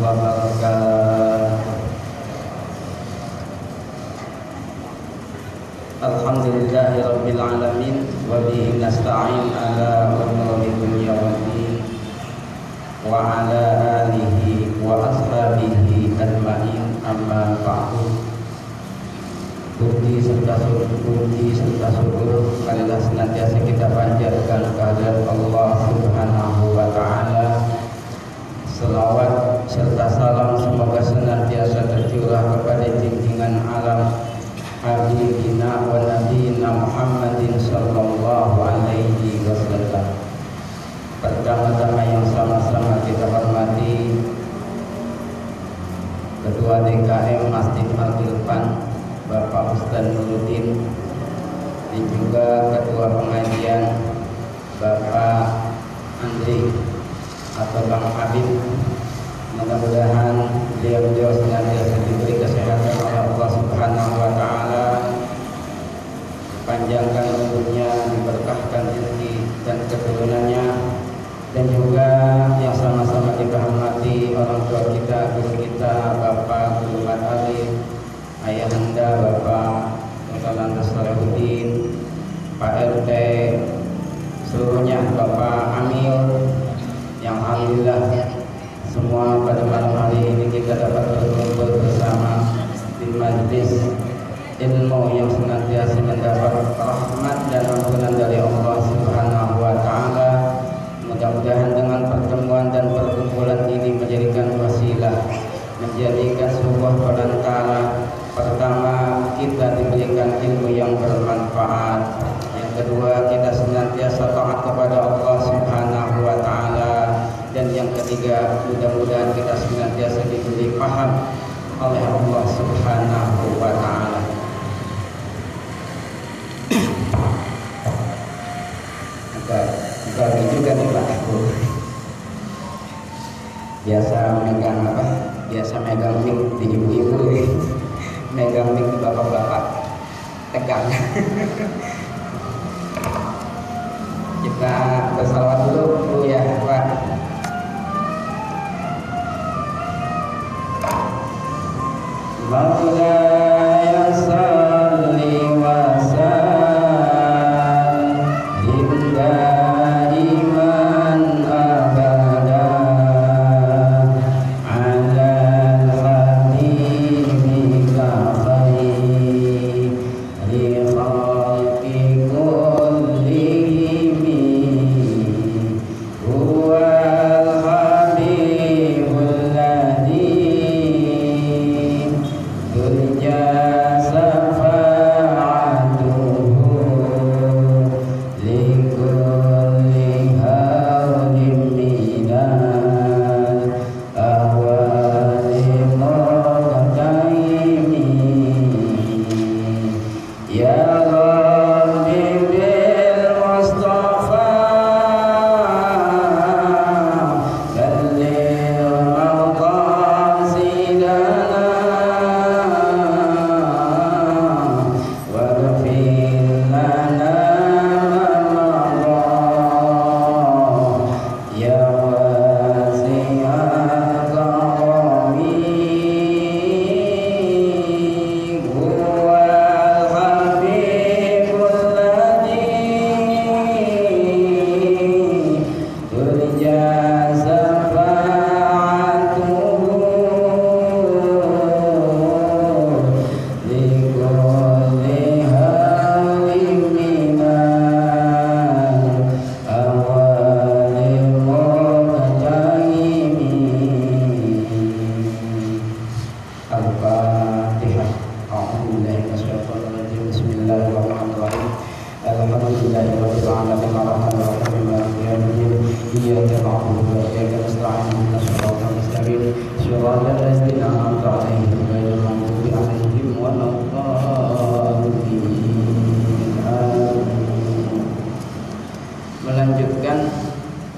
wabarakatuh Alhamdulillahi Rabbil Alamin Wabihi Nasta'in Alam দেখতে পাবেন juga nih Pak. Aku biasa megang apa? Biasa megang mic di ibu-ibu megang mic bapak-bapak. Tegang. Kita bersalawat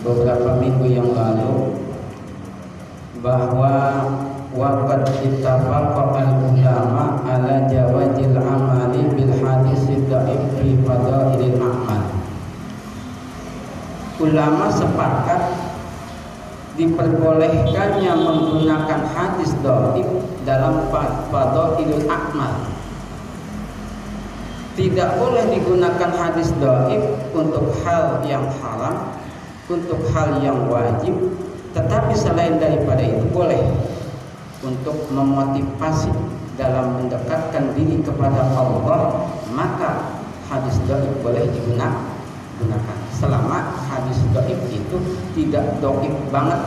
beberapa minggu yang lalu bahwa waqad kita al-ulama ala jawazil amali bil hadis dhaif fi fadailil a'mal. Ulama sepakat diperbolehkannya menggunakan hadis dhaif dalam fadailul a'mal. Tidak boleh digunakan hadis dhaif untuk hal yang haram untuk hal yang wajib tetapi selain daripada itu boleh untuk memotivasi dalam mendekatkan diri kepada Allah maka hadis doib boleh digunakan gunakan. Selama hadis doib itu tidak doib banget.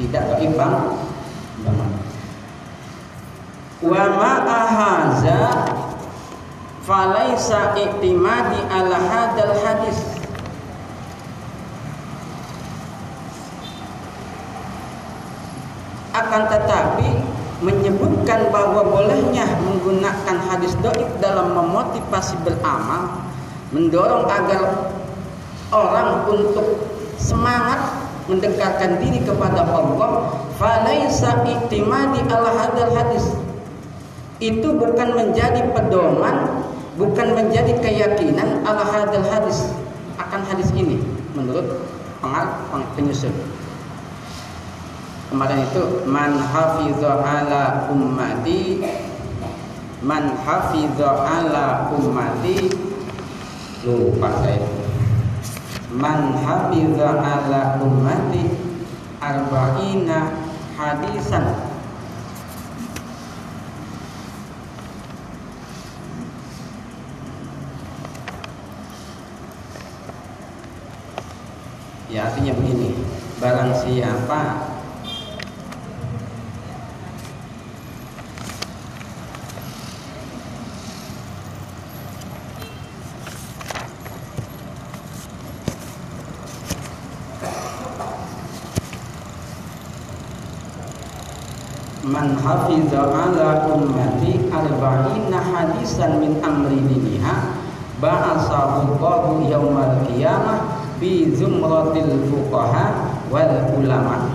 Tidak doib banget. Wa ma'ahaza falaisa iktimadi ala hadal hadis akan tetapi menyebutkan bahwa bolehnya menggunakan hadis doib dalam memotivasi beramal mendorong agar orang untuk semangat mendekatkan diri kepada Allah falaisa iktimadi ala hadal hadis. Itu bukan menjadi pedoman bukan menjadi keyakinan ala hadal hadis. Akan hadis ini menurut pengal penyusun kemarin itu man hafidha ala ummati. Man hafidha ala ummati. Lupa saya. Man hafidha ala ummati arba'ina hadisan. Ya artinya begini. Barang siapa man hafiza ala ummati arba'ina hadisan min amri diniha ba'asahu Allahu yaumal qiyamah fi zumratil fuqaha wal ulama.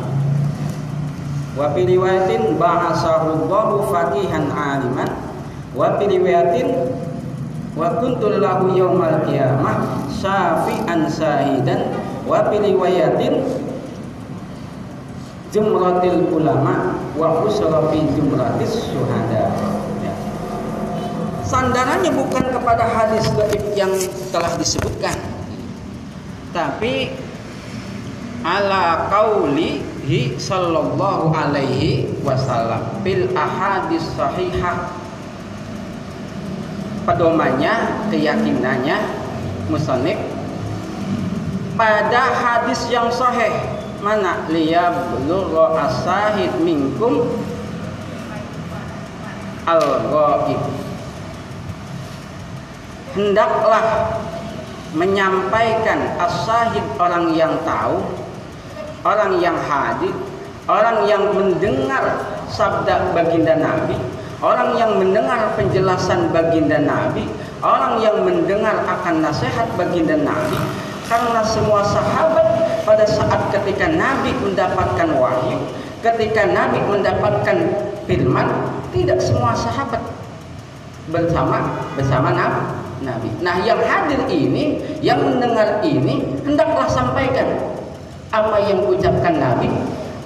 Wa fi riwayatin ba'asahu Allahu faqihan aliman. Wa fi riwayatin wa kuntu lahu yaumal qiyamah syafi'an sahidan wa fi riwayatin ulama wa fi syuhada ya. sandarannya bukan kepada hadis gaib yang telah disebutkan tapi ala qaulihi sallallahu alaihi wasallam bil ahadis sahihah pedomannya keyakinannya musonib pada hadis yang sahih mana liyablu asahid minkum al ghaib hendaklah menyampaikan asahid orang yang tahu orang yang hadir orang yang mendengar sabda baginda Nabi orang yang mendengar penjelasan baginda Nabi orang yang mendengar akan nasihat baginda Nabi. Karena semua sahabat pada saat ketika Nabi mendapatkan wahyu, ketika Nabi mendapatkan firman, tidak semua sahabat bersama bersama Nabi. Nah, yang hadir ini, yang mendengar ini, hendaklah sampaikan apa yang ucapkan Nabi,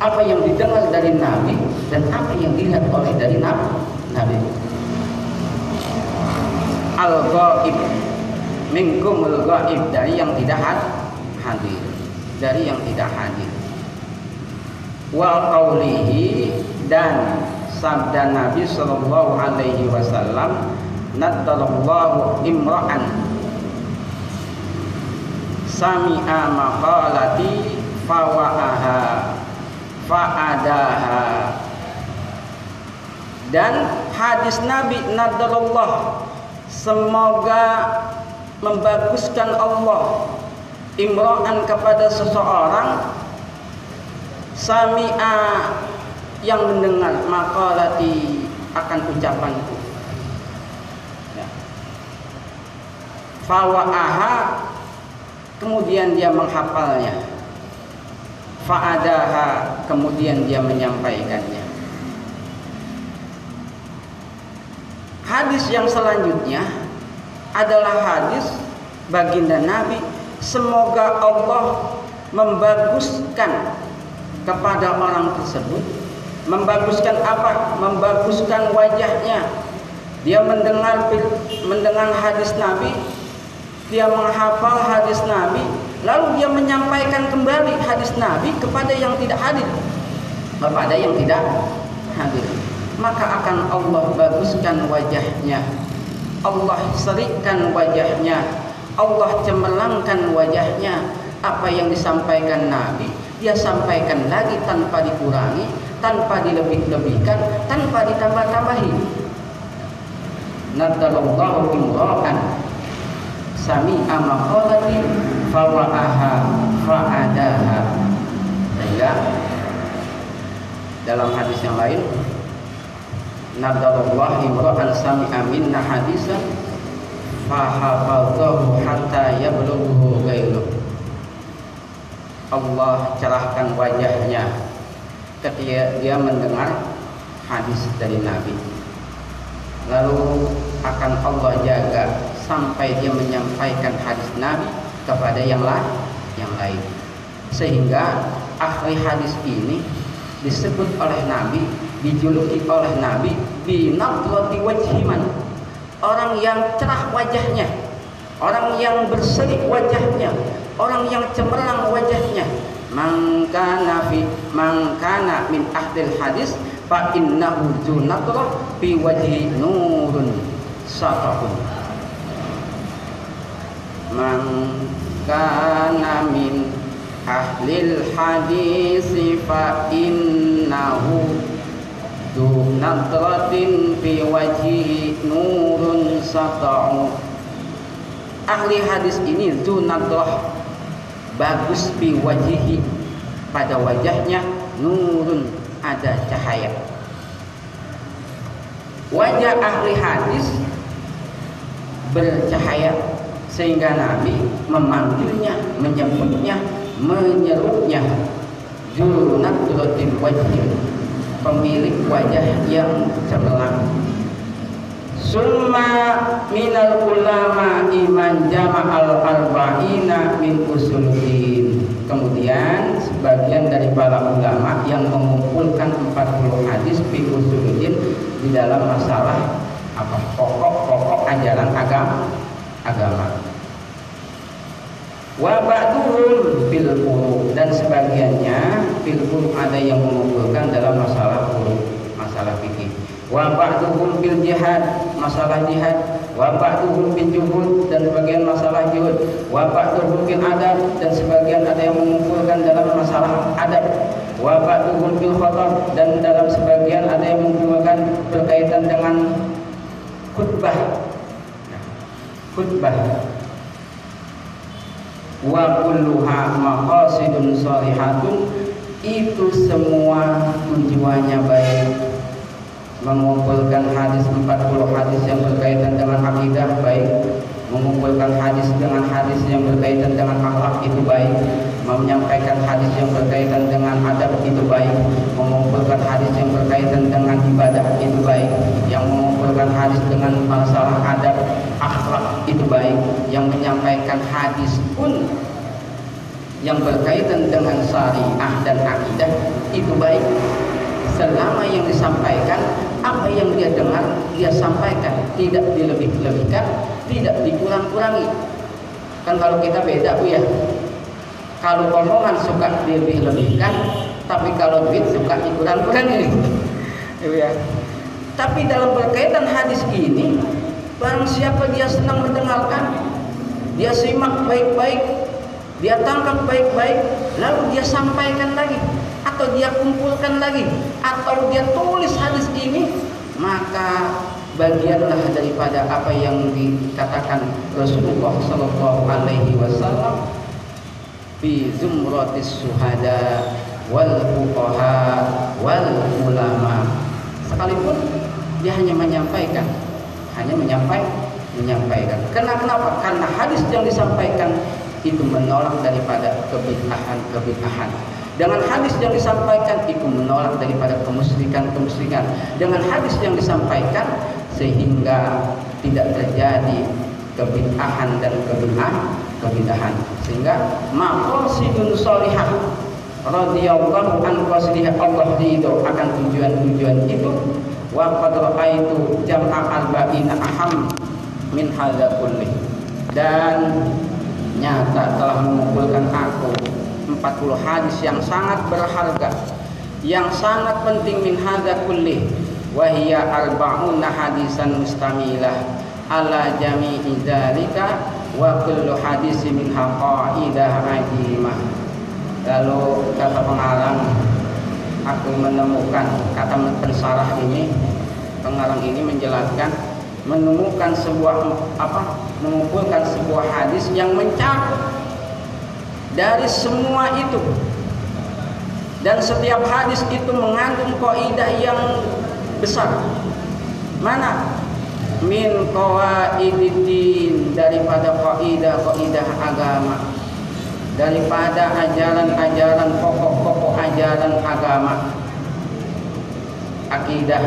apa yang didengar dari Nabi, dan apa yang dilihat oleh dari Nabi. Al-ghaib minkumul ghaib dari yang tidak hadir dari yang tidak hadir. Wa qawlihi dan sabda Nabi sallallahu alaihi wasallam nadallahu imra'an. Sami'a maqalati fawa'aha fa'adaha. Dan hadis Nabi nadallah semoga membaguskan Allah imro'an kepada seseorang sami'a yang mendengar makalati akan ucapanku ya. fawa'aha kemudian dia menghafalnya. Fa'adaha kemudian dia menyampaikannya. Hadis yang selanjutnya adalah hadis baginda Nabi Semoga Allah membaguskan kepada orang tersebut. Membaguskan apa? Membaguskan wajahnya. Dia mendengar mendengar hadis Nabi. Dia menghafal hadis Nabi. Lalu dia menyampaikan kembali hadis Nabi kepada yang tidak hadir. Kepada yang tidak hadir. Maka akan Allah baguskan wajahnya. Allah serikan wajahnya Allah cemerlangkan wajahnya. Apa yang disampaikan Nabi dia sampaikan lagi tanpa dikurangi tanpa dilebih-lebihkan tanpa ditambah-tambahi. Nadalallahu imra'an sami'a maqalati fawa'aha fa'adaha. Sehingga dalam hadis yang lain Nadarullah imra'an sami'a minna hadisan fahafadhahu hatta yablughu ghairuh Allah cerahkan wajahnya ketika dia mendengar hadis dari Nabi. Lalu akan Allah jaga sampai dia menyampaikan hadis Nabi kepada yang lain yang lain. Sehingga ahli hadis ini disebut oleh Nabi dijuluki oleh Nabi binadrati wajhiman orang yang cerah wajahnya. Orang yang berseri wajahnya. Orang yang cemerlang wajahnya. Mangkana fi mangkana min ahdil hadis fa innahu junatrah fi wajhi nurun. Satahun mangkana min ahlil hadis fa innahu Nadratin fi wajhi nurun sata'u Ahli hadis ini nadrah Bagus fi wajhihi. Pada wajahnya Nurun ada cahaya. Wajah ahli hadis Bercahaya Sehingga Nabi memanggilnya Menyebutnya Menyerupnya. Du nadratin wajhihi pemilik wajah yang cemerlang Summa minal ulama iman jama'al arba'ina min usuluddin Kemudian sebagian dari para ulama yang mengumpulkan 40 hadis fi usuluddin di dalam masalah apa pokok-pokok ajaran agama agama. Wa fil dan sebagiannya fil ada yang mengumpulkan dalam masalah masalah fikih. Wa fil jihad masalah jihad. Wa fil juhud dan sebagian masalah juhud. Wa ba'duhum fil adab dan sebagian ada yang mengumpulkan dalam masalah adab. Wa ba'duhum fil khatab dan dalam sebagian ada yang mengumpulkan berkaitan dengan khutbah. Khutbah. Wa kulluha maqasidun salihatun itu semua tujuannya baik. Mengumpulkan hadis 40 hadis yang berkaitan dengan akidah baik. Mengumpulkan hadis dengan hadis yang berkaitan dengan akhlak itu baik. Menyampaikan hadis yang berkaitan dengan adab itu baik. Mengumpulkan hadis yang berkaitan dengan ibadah itu baik. Yang mengumpulkan hadis dengan masalah adab akhlak itu baik. Yang menyampaikan hadis pun yang berkaitan dengan syariah dan akidah itu baik. Selama yang disampaikan apa yang dia dengar dia sampaikan. Tidak dilebih-lebihkan tidak dikurang-kurangi. Kan kalau kita beda bu ya. Kalau omongan suka dilebih-lebihkan tapi kalau duit suka dikurang-kurangi. Ya tapi dalam berkaitan hadis ini Barang siapa dia senang mendengarkan, dia simak baik-baik, dia tangkap baik-baik, lalu dia sampaikan lagi, atau dia kumpulkan lagi, atau dia tulis hadis ini, maka bagianlah daripada apa yang dikatakan Rasulullah Sallallahu Alaihi Wasallam fi zumratis suhada wal fuqaha wal ulama sekalipun dia hanya menyampaikan hanya menyampaikan menyampaikan. Karena kenapa? Karena hadis yang disampaikan itu menolak daripada kebid'ahan-kebid'ahan. Dengan hadis yang disampaikan itu menolak daripada kemusyrikan-kemusyrikan. Dengan hadis yang disampaikan sehingga tidak terjadi kebid'ahan dan kebid'ahan kebid'ahan sehingga maqasidun sholihah radhiyallahu an qasdiha Allah ridho akan tujuan-tujuan itu wa qad raaitu jam'a arba'ina aham min hadza kulli dan nyata telah mengumpulkan aku. 40 hadis yang sangat berharga yang sangat penting min hadza kulli wa hiya arba'una hadisan mustamilah. Ala jami'i dzalika wa kullu hadis min haqaidah ajimah lalu kata pengarang aku menemukan kata pensarah ini pengarang ini menjelaskan menemukan sebuah apa mengumpulkan sebuah hadis yang mencakup dari semua itu. Dan setiap hadis itu mengandung kaidah yang besar. Mana? Min qawaidid daripada kaidah kaidah agama. Daripada ajaran-ajaran pokok-pokok ajaran agama. Akidah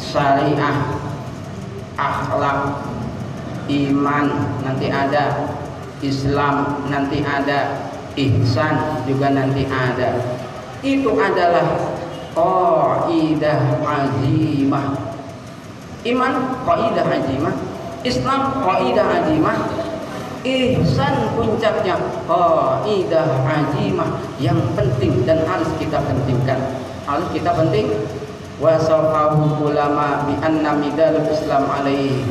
syariah akhlak iman nanti ada Islam nanti ada ihsan juga nanti ada. Itu adalah qaidah azimah. Iman qaidah azimah. Islam qaidah azimah. Ihsan puncaknya kaidah ajimah yang penting dan harus kita pentingkan. Harus kita penting. Wasafahu ulama bi anna midal islam alaihi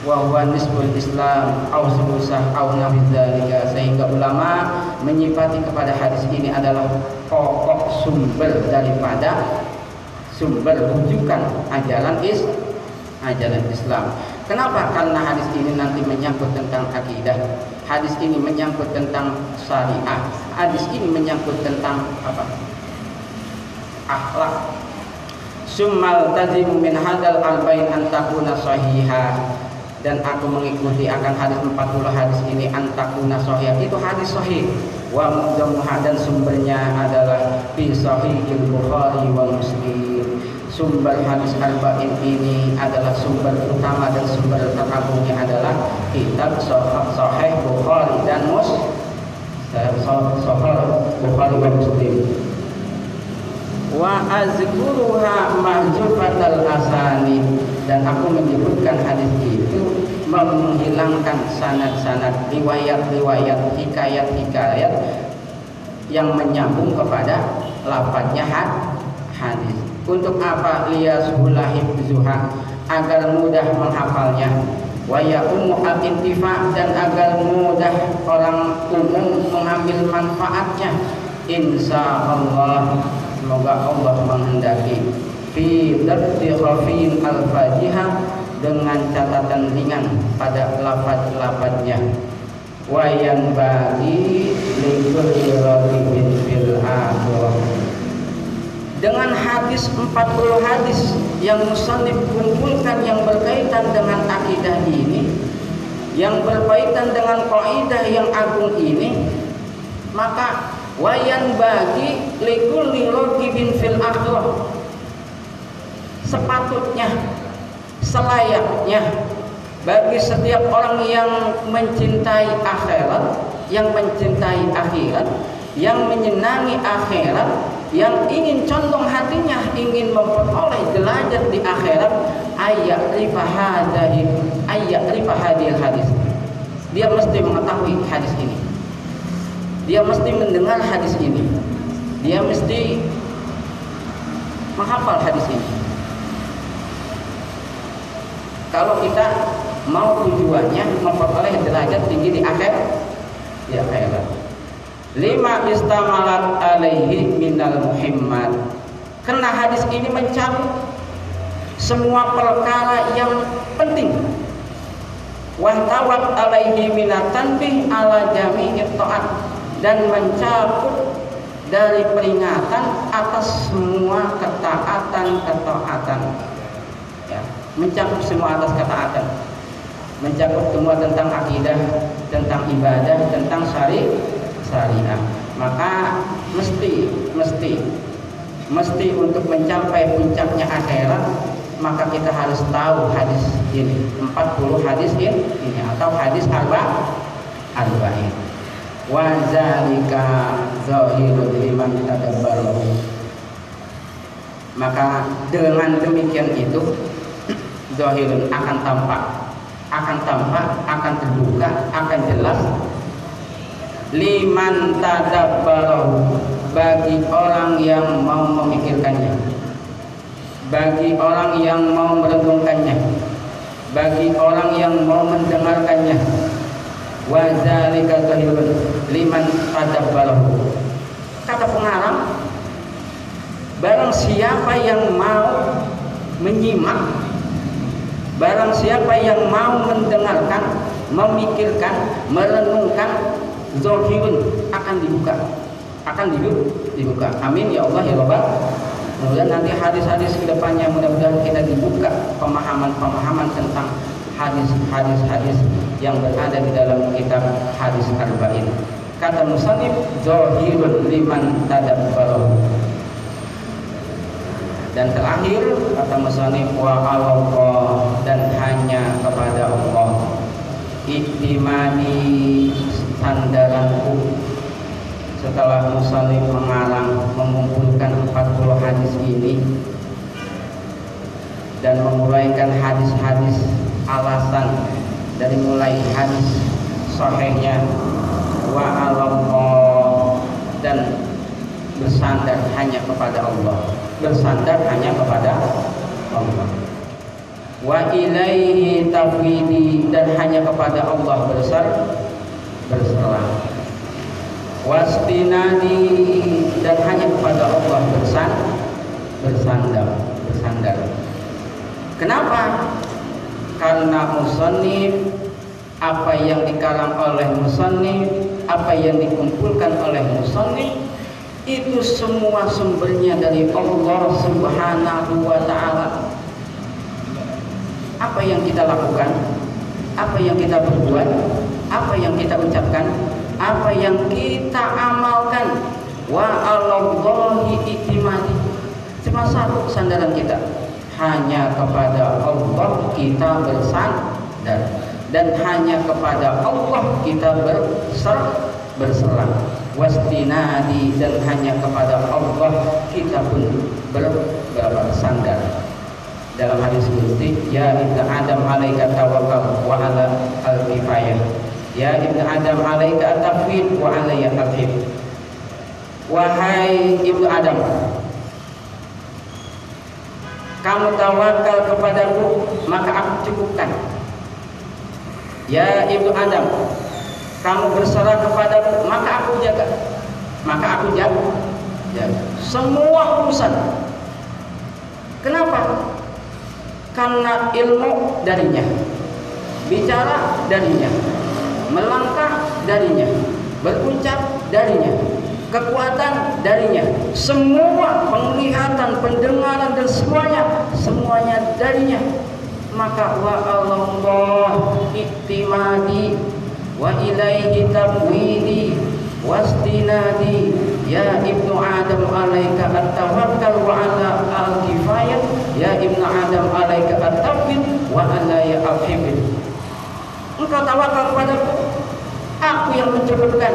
wa huwa nisbul islam au subusah au dzalika sehingga ulama menyifati kepada hadis ini adalah pokok sumber daripada sumber rujukan ajaran is ajaran Islam Kenapa? Karena hadis ini nanti menyangkut tentang akidah. Hadis ini menyangkut tentang syariah. Hadis ini menyangkut tentang apa? Akhlak. Summal tazimu min hadal albain antakuna sahiha dan aku mengikuti akan hadis 40 hadis ini antakuna sahih. Itu hadis sahih. Wa mudamuha dan sumbernya adalah fi sahihil bukhari wa muslim. Sumber hadis arba'in ini adalah sumber utama dan sumber teragungnya adalah kitab Sahih Bukhari dan Mus Sahih Bukhari dan Muslim. Wa azkuruha mahjufatal asani. Dan aku menyebutkan hadis itu menghilangkan sanad-sanad riwayat-riwayat hikayat-hikayat yang menyambung kepada lafadznya hadis. Untuk apa? Liyasulah hifzuha agar mudah menghafalnya. Wa ya ummu al-intifa dan agar mudah orang umum mengambil manfaatnya. Insya Allah semoga Allah menghendaki. Fi khafin al-fajihah dengan catatan ringan pada lafaz-lafaznya. Wa yang bagi ragibin fil dengan hadis 40 hadis yang musannif kumpulkan yang berkaitan dengan akidah ini yang berkaitan dengan kaidah yang agung ini maka wayan bagi likulli bin fil akhirah sepatutnya selayaknya bagi setiap orang yang mencintai akhirat yang mencintai akhirat yang menyenangi akhirat yang ingin condong hatinya ingin memperoleh derajat di akhirat ayat rifahadahi ayat rifahadil hadis. Dia mesti mengetahui hadis ini. Dia mesti mendengar hadis ini. Dia mesti menghafal hadis ini kalau kita mau tujuannya memperoleh derajat tinggi di akhir di akhirat. Lima istamalat alaihi minal muhimmat. Karena hadis ini mencakup semua perkara yang penting. Wahtawat alaihi minat tanbih ala jami'i ta'at. Dan mencakup dari peringatan atas semua ketaatan-ketaatan mencakup semua atas ketaatan mencakup semua tentang akidah tentang ibadah tentang syari syariah. Maka mesti mesti mesti untuk mencapai puncaknya akhirat maka kita harus tahu hadis ini. 40 hadis ini, atau hadis arba arba'in. Wa zalika zahirul liman tadabbaru. Maka dengan demikian itu zahirun akan tampak akan tampak akan terbuka akan jelas. Liman tadabbaru bagi orang yang mau memikirkannya. Bagi orang yang mau merenungkannya. Bagi orang yang mau mendengarkannya. Wa zalika zahirun liman tadabbarahu kata pengarang barang siapa yang mau menyimak barang siapa yang mau mendengarkan memikirkan merenungkan zahirun akan dibuka. Akan dibuka. Amin. Ya Allah ya Rabbal Kemudian nanti hadis-hadis ke depannya mudah-mudahan kita dibuka pemahaman-pemahaman tentang hadis-hadis-hadis yang berada di dalam kitab hadis arba'in. Kata musannif zahirun liman tadabbarahu. Dan terakhir kata musannif wa Allah dan hanya kepada Allah. Iktimani sandaranku setelah musannif mengarang mengumpulkan 40 hadis ini dan menguraikan hadis-hadis alasan dari mulai hadis sahihnya wa Allah dan bersandar hanya kepada Allah bersandar hanya kepada Allah. Wa ilaihi tafwidi dan hanya kepada Allah bersar berserah. Wastinani dan hanya kepada Allah bersan bersandar bersandar. Kenapa? Karena musannif apa yang dikarang oleh musannif apa yang dikumpulkan oleh musannif itu semua sumbernya dari Allah Subhanahu wa taala. Apa yang kita lakukan? Apa yang kita berbuat? Apa yang kita ucapkan? Apa yang kita amalkan? Wa Allahi itimadi cuma satu sandaran kita. Hanya kepada Allah kita bersandar dan hanya kepada Allah kita berser berserah wastinadi dan hanya kepada Allah kita pun bersandar dalam hadis qudsi ya ibnu adam alaika tawakkal wa ala al kifayah Ya Ibnu Adam alaika at-tafwid wa alayya al-hib. Wahai Ibnu Adam, kamu tawakal kepadaku, maka aku cukupkan. Ya Ibnu Adam, kamu berserah kepadaku, maka aku jaga. Maka aku jaga. jaga. Semua urusan. Kenapa? Karena ilmu darinya. Bicara darinya melangkah darinya, berucap darinya, kekuatan darinya, semua penglihatan, pendengaran dan semuanya, semuanya darinya. Maka wa Allah iktimadi wa ilaihi tabwidi wastinadi ya ibnu adam alaika at-tawakkal wa ala al-kifayah ya ibnu adam alaika at-tawbid wa ala ya al-hibid engkau tawakal kepadaku aku yang mencukupkan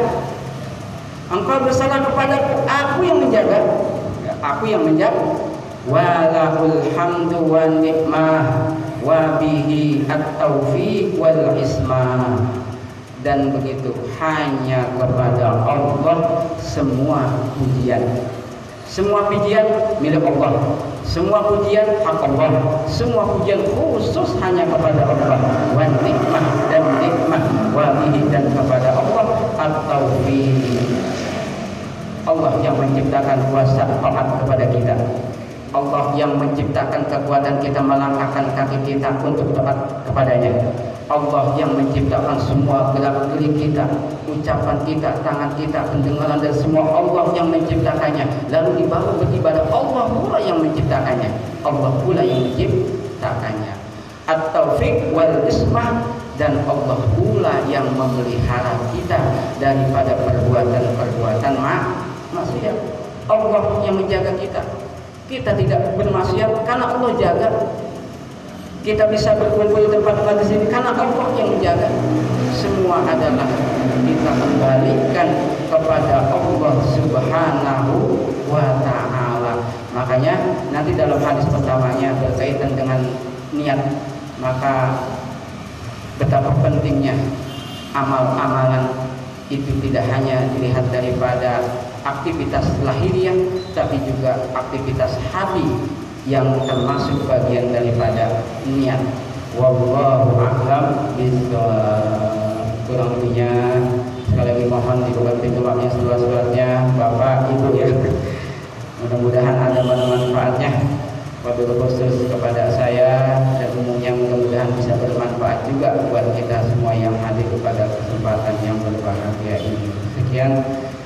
engkau bersalah kepadaku aku yang menjaga. Ya, aku yang menjaga. Walahul hamdu wa ni'mah wa bihi at-taufiq wal ismah dan begitu hanya kepada Allah semua pujian semua pujian milik Allah semua pujian hak Allah. Semua pujian khusus hanya kepada Allah. Wa nikmah dan nikmah wa dan kepada Allah atau Allah yang menciptakan kuasa taat kepada kita. Allah yang menciptakan kekuatan kita melangkahkan kaki kita untuk taat kepadanya. Allah yang menciptakan semua gerak gerik kita, ucapan kita, tangan kita, pendengaran dan semua Allah yang menciptakannya. Lalu dibawa beribadah Allah pula yang menciptakannya. Allah pula yang menciptakannya. At-taufiq wal ismah dan Allah pula yang memelihara kita daripada perbuatan-perbuatan maksiat. Allah yang menjaga kita. Kita tidak bermaksiat karena Allah jaga kita bisa berkumpul di tempat tempat sini karena Allah yang menjaga semua adalah kita kembalikan kepada Allah Subhanahu wa taala. Makanya nanti dalam hadis pertamanya berkaitan dengan niat maka betapa pentingnya amal-amalan itu tidak hanya dilihat daripada aktivitas lahiriah tapi juga aktivitas hati yang termasuk bagian daripada niat. Wallahu a'lam kurang lebihnya sekali lagi mohon dibuka pintu maafnya seluas-luasnya Bapak Ibu ya. Mudah-mudahan ada manfaatnya. Wabil khusus kepada saya dan umumnya mudah-mudahan bisa bermanfaat juga buat kita semua yang hadir pada kesempatan yang berbahagia ini. Sekian